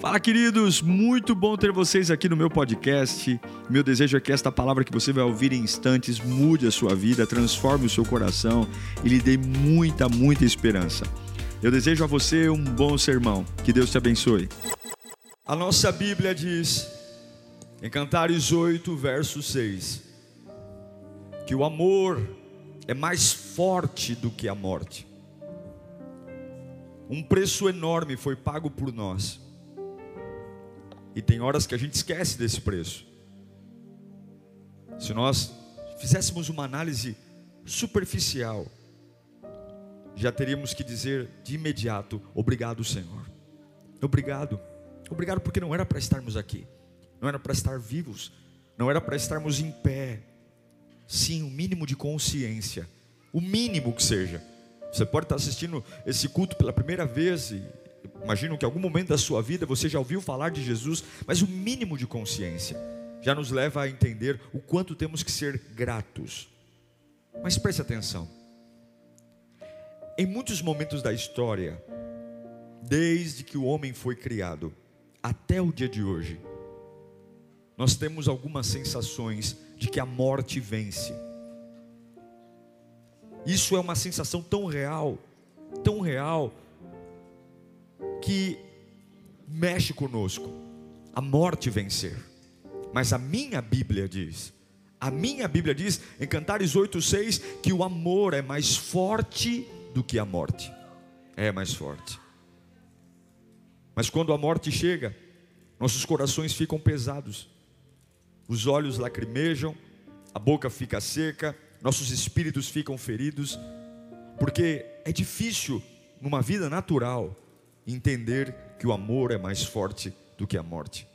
Fala, queridos! Muito bom ter vocês aqui no meu podcast. Meu desejo é que esta palavra que você vai ouvir em instantes mude a sua vida, transforme o seu coração e lhe dê muita, muita esperança. Eu desejo a você um bom sermão. Que Deus te abençoe. A nossa Bíblia diz, em Cantares 8, verso 6, que o amor é mais forte do que a morte. Um preço enorme foi pago por nós e tem horas que a gente esquece desse preço. Se nós fizéssemos uma análise superficial, já teríamos que dizer de imediato: Obrigado, Senhor. Obrigado. Obrigado porque não era para estarmos aqui, não era para estar vivos, não era para estarmos em pé. Sim, o um mínimo de consciência, o mínimo que seja. Você pode estar assistindo esse culto pela primeira vez e Imagino que em algum momento da sua vida você já ouviu falar de Jesus, mas o mínimo de consciência já nos leva a entender o quanto temos que ser gratos. Mas preste atenção. Em muitos momentos da história, desde que o homem foi criado até o dia de hoje, nós temos algumas sensações de que a morte vence. Isso é uma sensação tão real, tão real, que mexe conosco, a morte vencer. Mas a minha Bíblia diz, a minha Bíblia diz em Cantares 8:6 que o amor é mais forte do que a morte. É mais forte. Mas quando a morte chega, nossos corações ficam pesados. Os olhos lacrimejam, a boca fica seca, nossos espíritos ficam feridos, porque é difícil numa vida natural entender que o amor é mais forte do que a morte.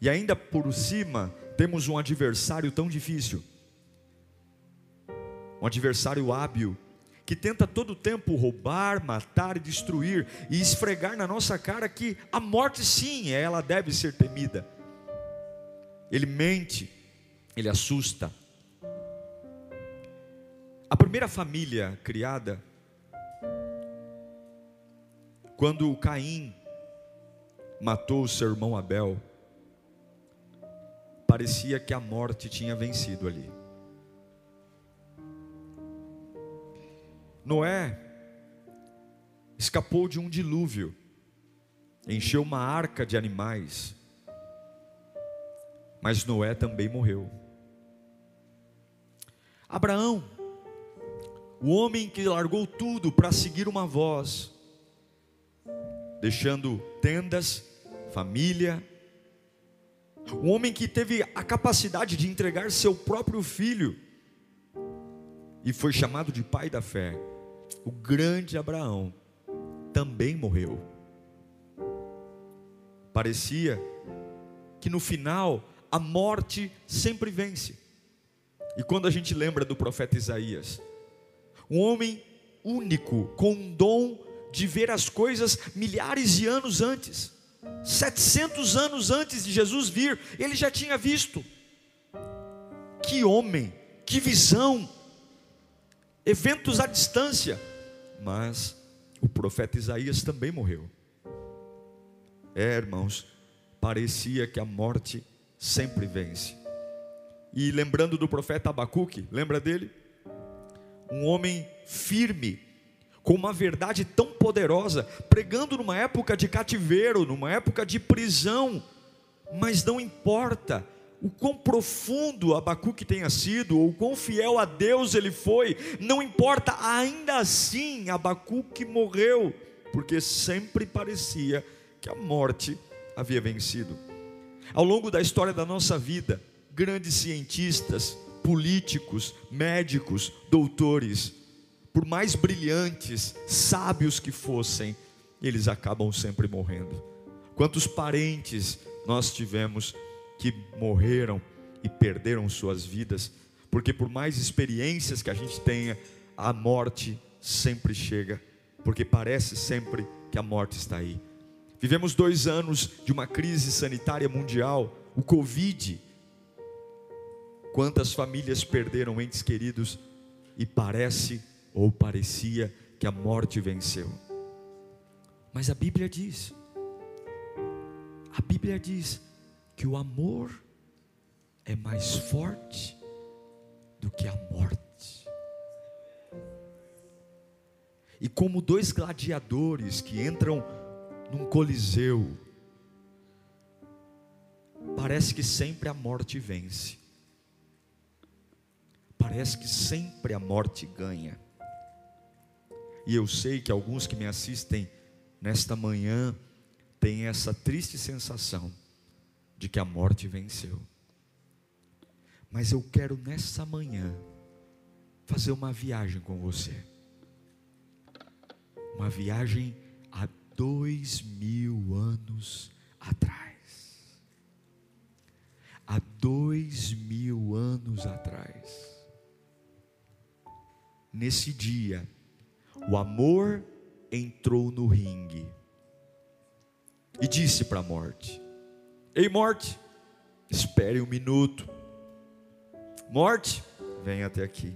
E ainda por cima, temos um adversário tão difícil, um adversário hábil, que tenta todo tempo roubar, matar e destruir, e esfregar na nossa cara que a morte, sim, ela deve ser temida. Ele mente, ele assusta. A primeira família criada quando Caim matou o seu irmão Abel, parecia que a morte tinha vencido ali. Noé escapou de um dilúvio, encheu uma arca de animais, mas Noé também morreu. Abraão, o homem que largou tudo para seguir uma voz, deixando tendas, família. Um homem que teve a capacidade de entregar seu próprio filho e foi chamado de pai da fé. O grande Abraão também morreu. Parecia que no final a morte sempre vence. E quando a gente lembra do profeta Isaías, um homem único, com um dom de ver as coisas milhares de anos antes. 700 anos antes de Jesus vir, ele já tinha visto. Que homem, que visão, eventos à distância. Mas o profeta Isaías também morreu. É, irmãos, parecia que a morte sempre vence. E lembrando do profeta Abacuque, lembra dele? Um homem firme, com uma verdade tão poderosa, pregando numa época de cativeiro, numa época de prisão, mas não importa o quão profundo Abacuque tenha sido, ou quão fiel a Deus ele foi, não importa, ainda assim Abacuque morreu, porque sempre parecia que a morte havia vencido. Ao longo da história da nossa vida, grandes cientistas, políticos, médicos, doutores, por mais brilhantes, sábios que fossem, eles acabam sempre morrendo. Quantos parentes nós tivemos que morreram e perderam suas vidas, porque por mais experiências que a gente tenha, a morte sempre chega, porque parece sempre que a morte está aí. Vivemos dois anos de uma crise sanitária mundial, o Covid. Quantas famílias perderam entes queridos e parece ou parecia que a morte venceu. Mas a Bíblia diz A Bíblia diz que o amor é mais forte do que a morte. E como dois gladiadores que entram num coliseu, parece que sempre a morte vence. Parece que sempre a morte ganha. E eu sei que alguns que me assistem nesta manhã têm essa triste sensação de que a morte venceu. Mas eu quero nessa manhã fazer uma viagem com você. Uma viagem há dois mil anos atrás. Há dois mil anos atrás. Nesse dia, o amor entrou no ringue e disse para a morte: Ei, morte, espere um minuto. Morte, vem até aqui.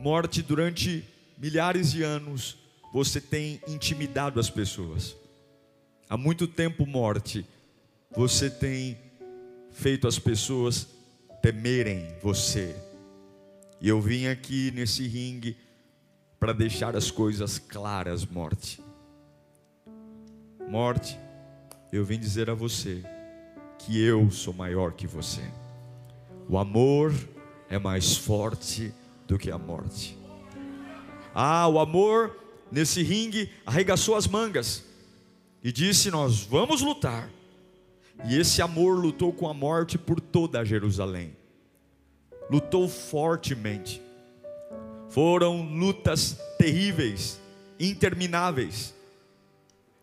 Morte, durante milhares de anos, você tem intimidado as pessoas. Há muito tempo, morte, você tem feito as pessoas temerem você. E eu vim aqui nesse ringue para deixar as coisas claras, morte. Morte, eu vim dizer a você que eu sou maior que você. O amor é mais forte do que a morte. Ah, o amor nesse ringue arregaçou as mangas e disse: Nós vamos lutar. E esse amor lutou com a morte por toda Jerusalém, lutou fortemente. Foram lutas terríveis, intermináveis.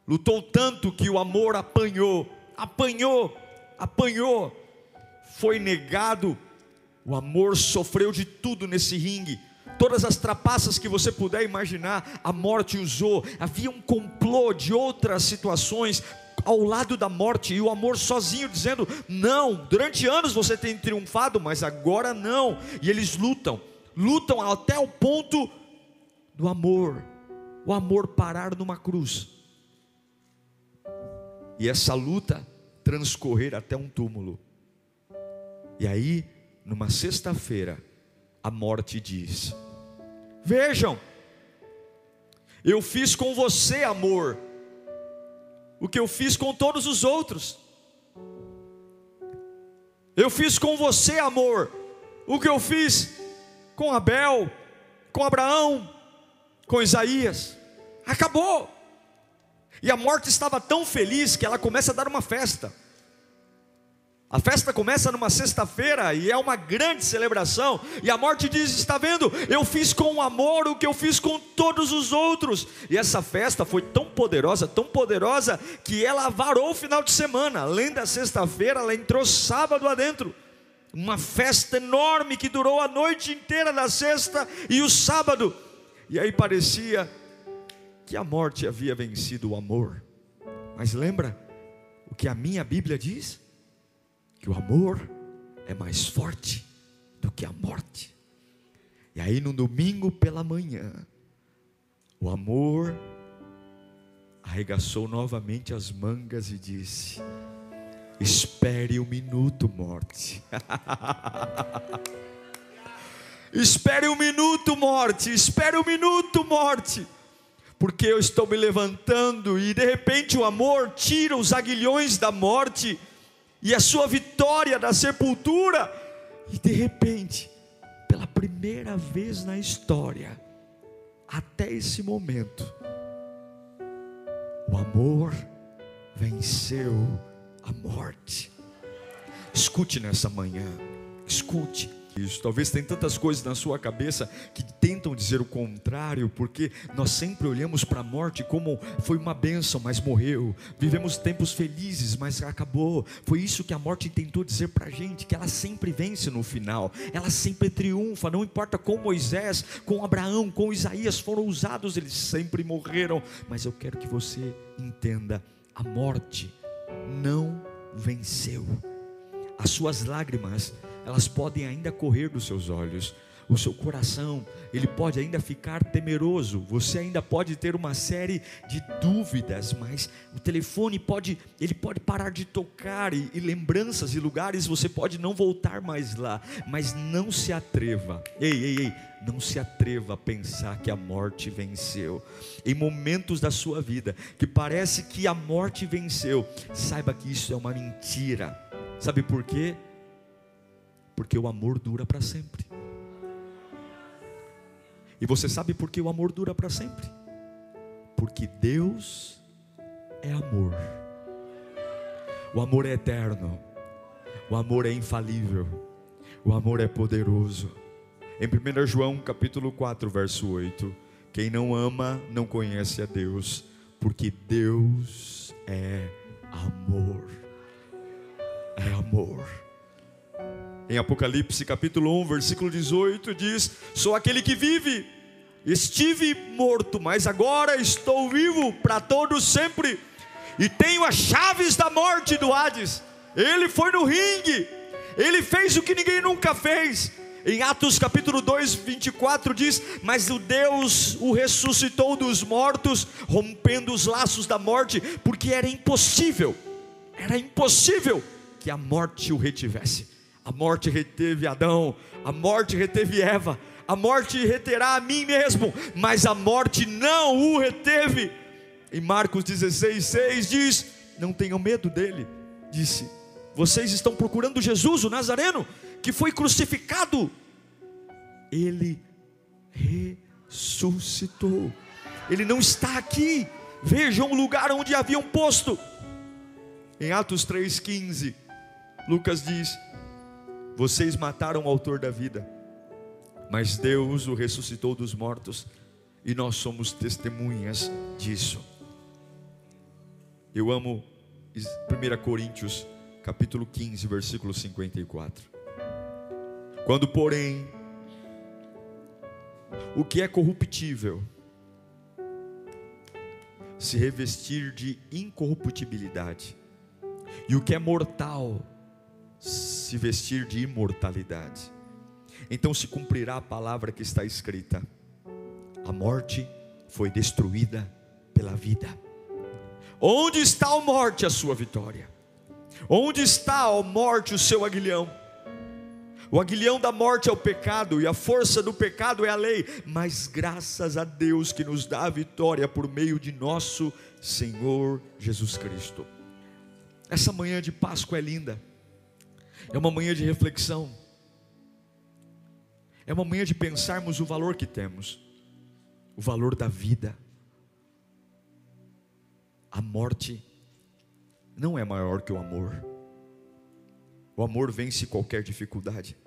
Lutou tanto que o amor apanhou, apanhou, apanhou. Foi negado. O amor sofreu de tudo nesse ringue. Todas as trapaças que você puder imaginar, a morte usou. Havia um complô de outras situações ao lado da morte e o amor sozinho dizendo: "Não, durante anos você tem triunfado, mas agora não". E eles lutam lutam até o ponto do amor, o amor parar numa cruz. E essa luta transcorrer até um túmulo. E aí, numa sexta-feira, a morte diz: Vejam, eu fiz com você, amor, o que eu fiz com todos os outros. Eu fiz com você, amor, o que eu fiz com Abel, com Abraão, com Isaías. Acabou. E a morte estava tão feliz que ela começa a dar uma festa. A festa começa numa sexta-feira e é uma grande celebração. E a morte diz: Está vendo? Eu fiz com amor o que eu fiz com todos os outros. E essa festa foi tão poderosa, tão poderosa, que ela varou o final de semana. Além da sexta-feira, ela entrou sábado adentro uma festa enorme que durou a noite inteira da sexta e o sábado. E aí parecia que a morte havia vencido o amor. Mas lembra o que a minha Bíblia diz? Que o amor é mais forte do que a morte. E aí no domingo pela manhã, o amor arregaçou novamente as mangas e disse: Espere um minuto, morte. espere um minuto, morte. Espere um minuto, morte. Porque eu estou me levantando e de repente o amor tira os aguilhões da morte e a sua vitória da sepultura. E de repente, pela primeira vez na história, até esse momento, o amor venceu a morte. Escute nessa manhã, escute. Isso. Talvez tem tantas coisas na sua cabeça que tentam dizer o contrário, porque nós sempre olhamos para a morte como foi uma bênção, mas morreu. Vivemos tempos felizes, mas acabou. Foi isso que a morte tentou dizer para a gente: que ela sempre vence no final, ela sempre triunfa. Não importa com Moisés, com Abraão, com Isaías foram usados, eles sempre morreram. Mas eu quero que você entenda: a morte não venceu. As suas lágrimas, elas podem ainda correr dos seus olhos. O seu coração, ele pode ainda ficar temeroso, você ainda pode ter uma série de dúvidas, mas o telefone pode, ele pode parar de tocar e, e lembranças e lugares você pode não voltar mais lá, mas não se atreva. Ei, ei, ei, não se atreva a pensar que a morte venceu. Em momentos da sua vida que parece que a morte venceu, saiba que isso é uma mentira. Sabe por quê? Porque o amor dura para sempre. E você sabe por que o amor dura para sempre? Porque Deus é amor. O amor é eterno. O amor é infalível. O amor é poderoso. Em 1 João capítulo 4, verso 8, quem não ama não conhece a Deus, porque Deus é amor. É amor. Em Apocalipse capítulo 1, versículo 18 diz: Sou aquele que vive, estive morto, mas agora estou vivo para todos sempre, e tenho as chaves da morte do Hades. Ele foi no ringue, ele fez o que ninguém nunca fez. Em Atos capítulo 2, 24 diz: Mas o Deus o ressuscitou dos mortos, rompendo os laços da morte, porque era impossível, era impossível que a morte o retivesse. A morte reteve Adão, a morte reteve Eva, a morte reterá a mim mesmo, mas a morte não o reteve. Em Marcos 16, 6 diz: Não tenham medo dele, disse. Vocês estão procurando Jesus, o Nazareno, que foi crucificado. Ele ressuscitou. Ele não está aqui. Vejam o lugar onde haviam posto. Em Atos 3,15, Lucas diz: vocês mataram o autor da vida, mas Deus o ressuscitou dos mortos, e nós somos testemunhas disso. Eu amo 1 Coríntios, capítulo 15, versículo 54. Quando, porém, o que é corruptível se revestir de incorruptibilidade, e o que é mortal se vestir de imortalidade. Então se cumprirá a palavra que está escrita: a morte foi destruída pela vida. Onde está a morte, a sua vitória? Onde está a morte, o seu aguilhão? O aguilhão da morte é o pecado, e a força do pecado é a lei, mas graças a Deus que nos dá a vitória por meio de nosso Senhor Jesus Cristo. Essa manhã de Páscoa é linda. É uma manhã de reflexão. É uma manhã de pensarmos o valor que temos, o valor da vida. A morte não é maior que o amor. O amor vence qualquer dificuldade.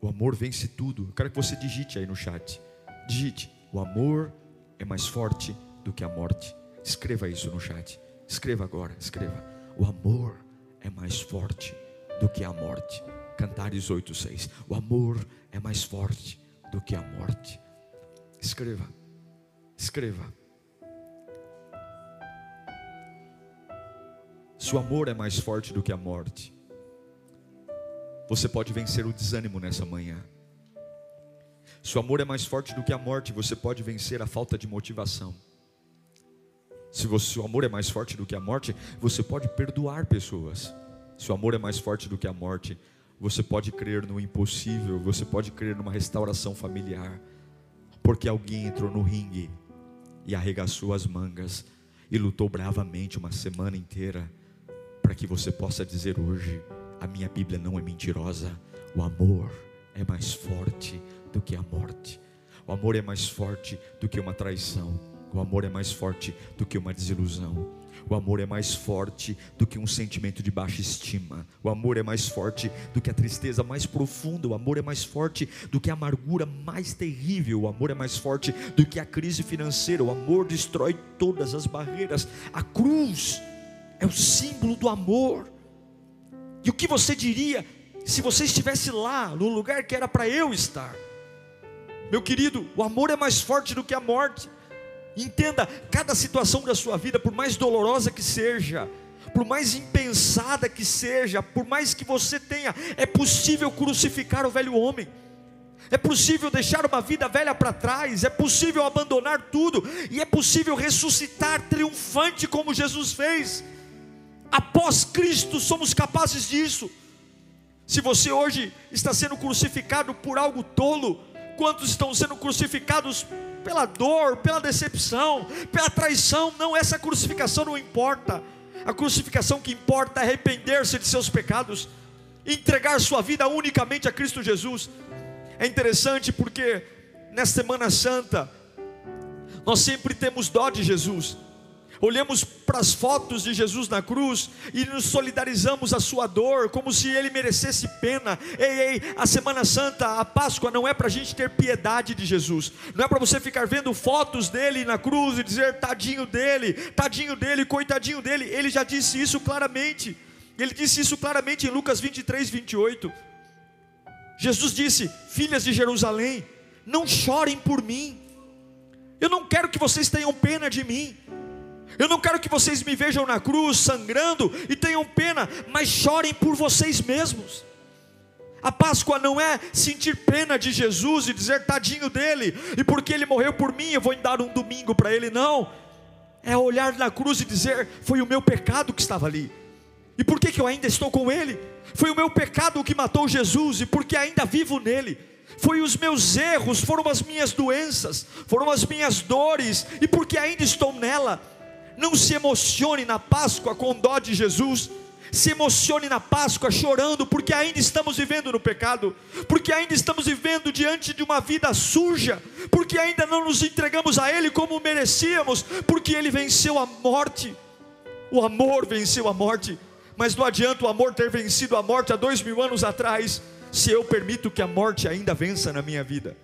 O amor vence tudo. Eu quero que você digite aí no chat. Digite: o amor é mais forte do que a morte. Escreva isso no chat. Escreva agora, escreva. O amor é mais forte do que a morte. Cantares 8:6. O amor é mais forte do que a morte. Escreva. Escreva. Se o amor é mais forte do que a morte, você pode vencer o desânimo nessa manhã. Se o amor é mais forte do que a morte, você pode vencer a falta de motivação. Se você, o amor é mais forte do que a morte, você pode perdoar pessoas. Se o amor é mais forte do que a morte, você pode crer no impossível, você pode crer numa restauração familiar, porque alguém entrou no ringue e arregaçou as mangas e lutou bravamente uma semana inteira, para que você possa dizer hoje: a minha Bíblia não é mentirosa, o amor é mais forte do que a morte, o amor é mais forte do que uma traição. O amor é mais forte do que uma desilusão. O amor é mais forte do que um sentimento de baixa estima. O amor é mais forte do que a tristeza mais profunda. O amor é mais forte do que a amargura mais terrível. O amor é mais forte do que a crise financeira. O amor destrói todas as barreiras. A cruz é o símbolo do amor. E o que você diria se você estivesse lá, no lugar que era para eu estar? Meu querido, o amor é mais forte do que a morte. Entenda, cada situação da sua vida, por mais dolorosa que seja, por mais impensada que seja, por mais que você tenha, é possível crucificar o velho homem. É possível deixar uma vida velha para trás, é possível abandonar tudo, e é possível ressuscitar triunfante como Jesus fez. Após Cristo somos capazes disso. Se você hoje está sendo crucificado por algo tolo, quantos estão sendo crucificados pela dor, pela decepção, pela traição? Não, essa crucificação não importa. A crucificação que importa é arrepender-se de seus pecados, entregar sua vida unicamente a Cristo Jesus. É interessante porque nesta Semana Santa nós sempre temos dó de Jesus. Olhamos para as fotos de Jesus na cruz e nos solidarizamos a sua dor, como se ele merecesse pena. Ei, ei, a Semana Santa, a Páscoa não é para a gente ter piedade de Jesus, não é para você ficar vendo fotos dele na cruz e dizer tadinho dele, tadinho dele, coitadinho dele. Ele já disse isso claramente, ele disse isso claramente em Lucas 23, 28. Jesus disse: Filhas de Jerusalém, não chorem por mim, eu não quero que vocês tenham pena de mim. Eu não quero que vocês me vejam na cruz sangrando e tenham pena, mas chorem por vocês mesmos. A Páscoa não é sentir pena de Jesus e dizer tadinho dele, e porque ele morreu por mim, eu vou dar um domingo para ele, não. É olhar na cruz e dizer: foi o meu pecado que estava ali. E por que, que eu ainda estou com ele? Foi o meu pecado que matou Jesus, e porque ainda vivo nele. Foi os meus erros, foram as minhas doenças, foram as minhas dores, e porque ainda estou nela não se emocione na Páscoa com dó de Jesus. Se emocione na Páscoa chorando, porque ainda estamos vivendo no pecado, porque ainda estamos vivendo diante de uma vida suja, porque ainda não nos entregamos a Ele como merecíamos, porque Ele venceu a morte. O amor venceu a morte, mas não adianta o amor ter vencido a morte há dois mil anos atrás, se eu permito que a morte ainda vença na minha vida,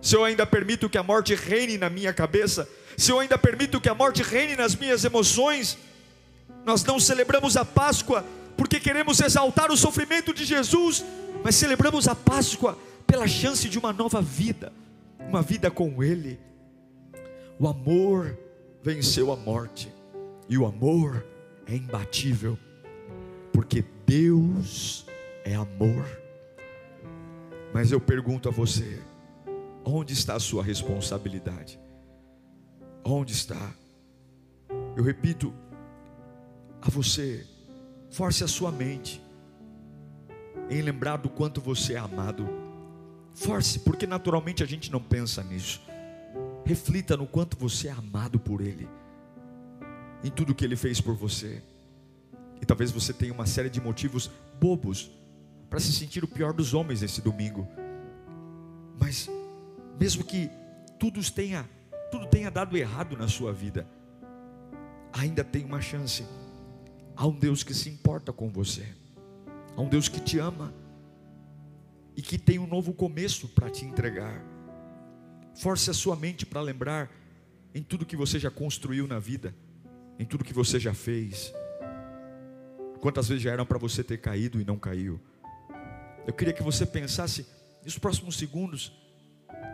se eu ainda permito que a morte reine na minha cabeça, se eu ainda permito que a morte reine nas minhas emoções, nós não celebramos a Páscoa porque queremos exaltar o sofrimento de Jesus, mas celebramos a Páscoa pela chance de uma nova vida, uma vida com Ele. O amor venceu a morte, e o amor é imbatível, porque Deus é amor. Mas eu pergunto a você: onde está a sua responsabilidade? Onde está? Eu repito a você, force a sua mente em lembrar do quanto você é amado. Force, porque naturalmente a gente não pensa nisso. Reflita no quanto você é amado por Ele, em tudo que Ele fez por você. E talvez você tenha uma série de motivos bobos para se sentir o pior dos homens esse domingo. Mas, mesmo que tudo tenha tudo tenha dado errado na sua vida, ainda tem uma chance. Há um Deus que se importa com você, há um Deus que te ama e que tem um novo começo para te entregar. Force a sua mente para lembrar em tudo que você já construiu na vida, em tudo que você já fez. Quantas vezes já eram para você ter caído e não caiu? Eu queria que você pensasse nos próximos segundos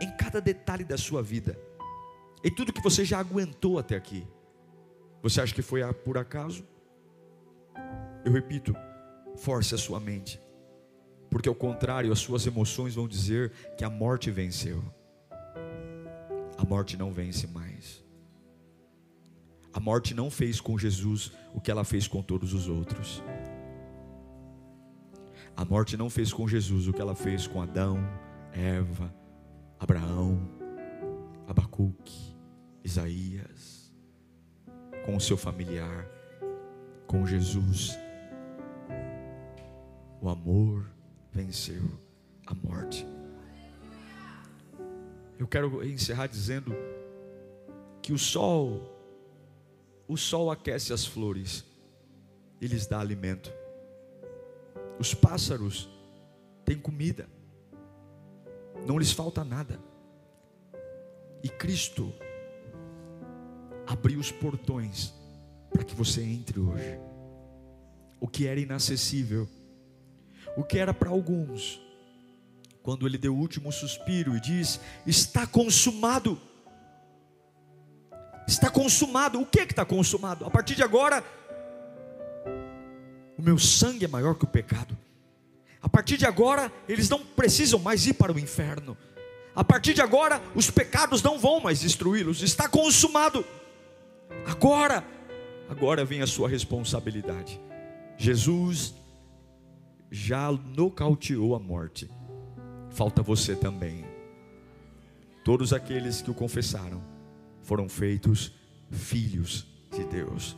em cada detalhe da sua vida em tudo que você já aguentou até aqui. Você acha que foi por acaso? Eu repito, force a sua mente, porque ao contrário, as suas emoções vão dizer que a morte venceu. A morte não vence mais. A morte não fez com Jesus o que ela fez com todos os outros. A morte não fez com Jesus o que ela fez com Adão, Eva, Abraão, Abacuque. Isaías, com o seu familiar, com Jesus. O amor venceu a morte. Eu quero encerrar dizendo que o sol, o sol aquece as flores e lhes dá alimento. Os pássaros têm comida, não lhes falta nada. E Cristo abriu os portões para que você entre hoje. O que era inacessível, o que era para alguns, quando ele deu o último suspiro e diz: Está consumado. Está consumado. O que é que está consumado? A partir de agora, o meu sangue é maior que o pecado. A partir de agora, eles não precisam mais ir para o inferno. A partir de agora, os pecados não vão mais destruí-los, está consumado. Agora, agora vem a sua responsabilidade. Jesus já nocauteou a morte. Falta você também. Todos aqueles que o confessaram foram feitos filhos de Deus.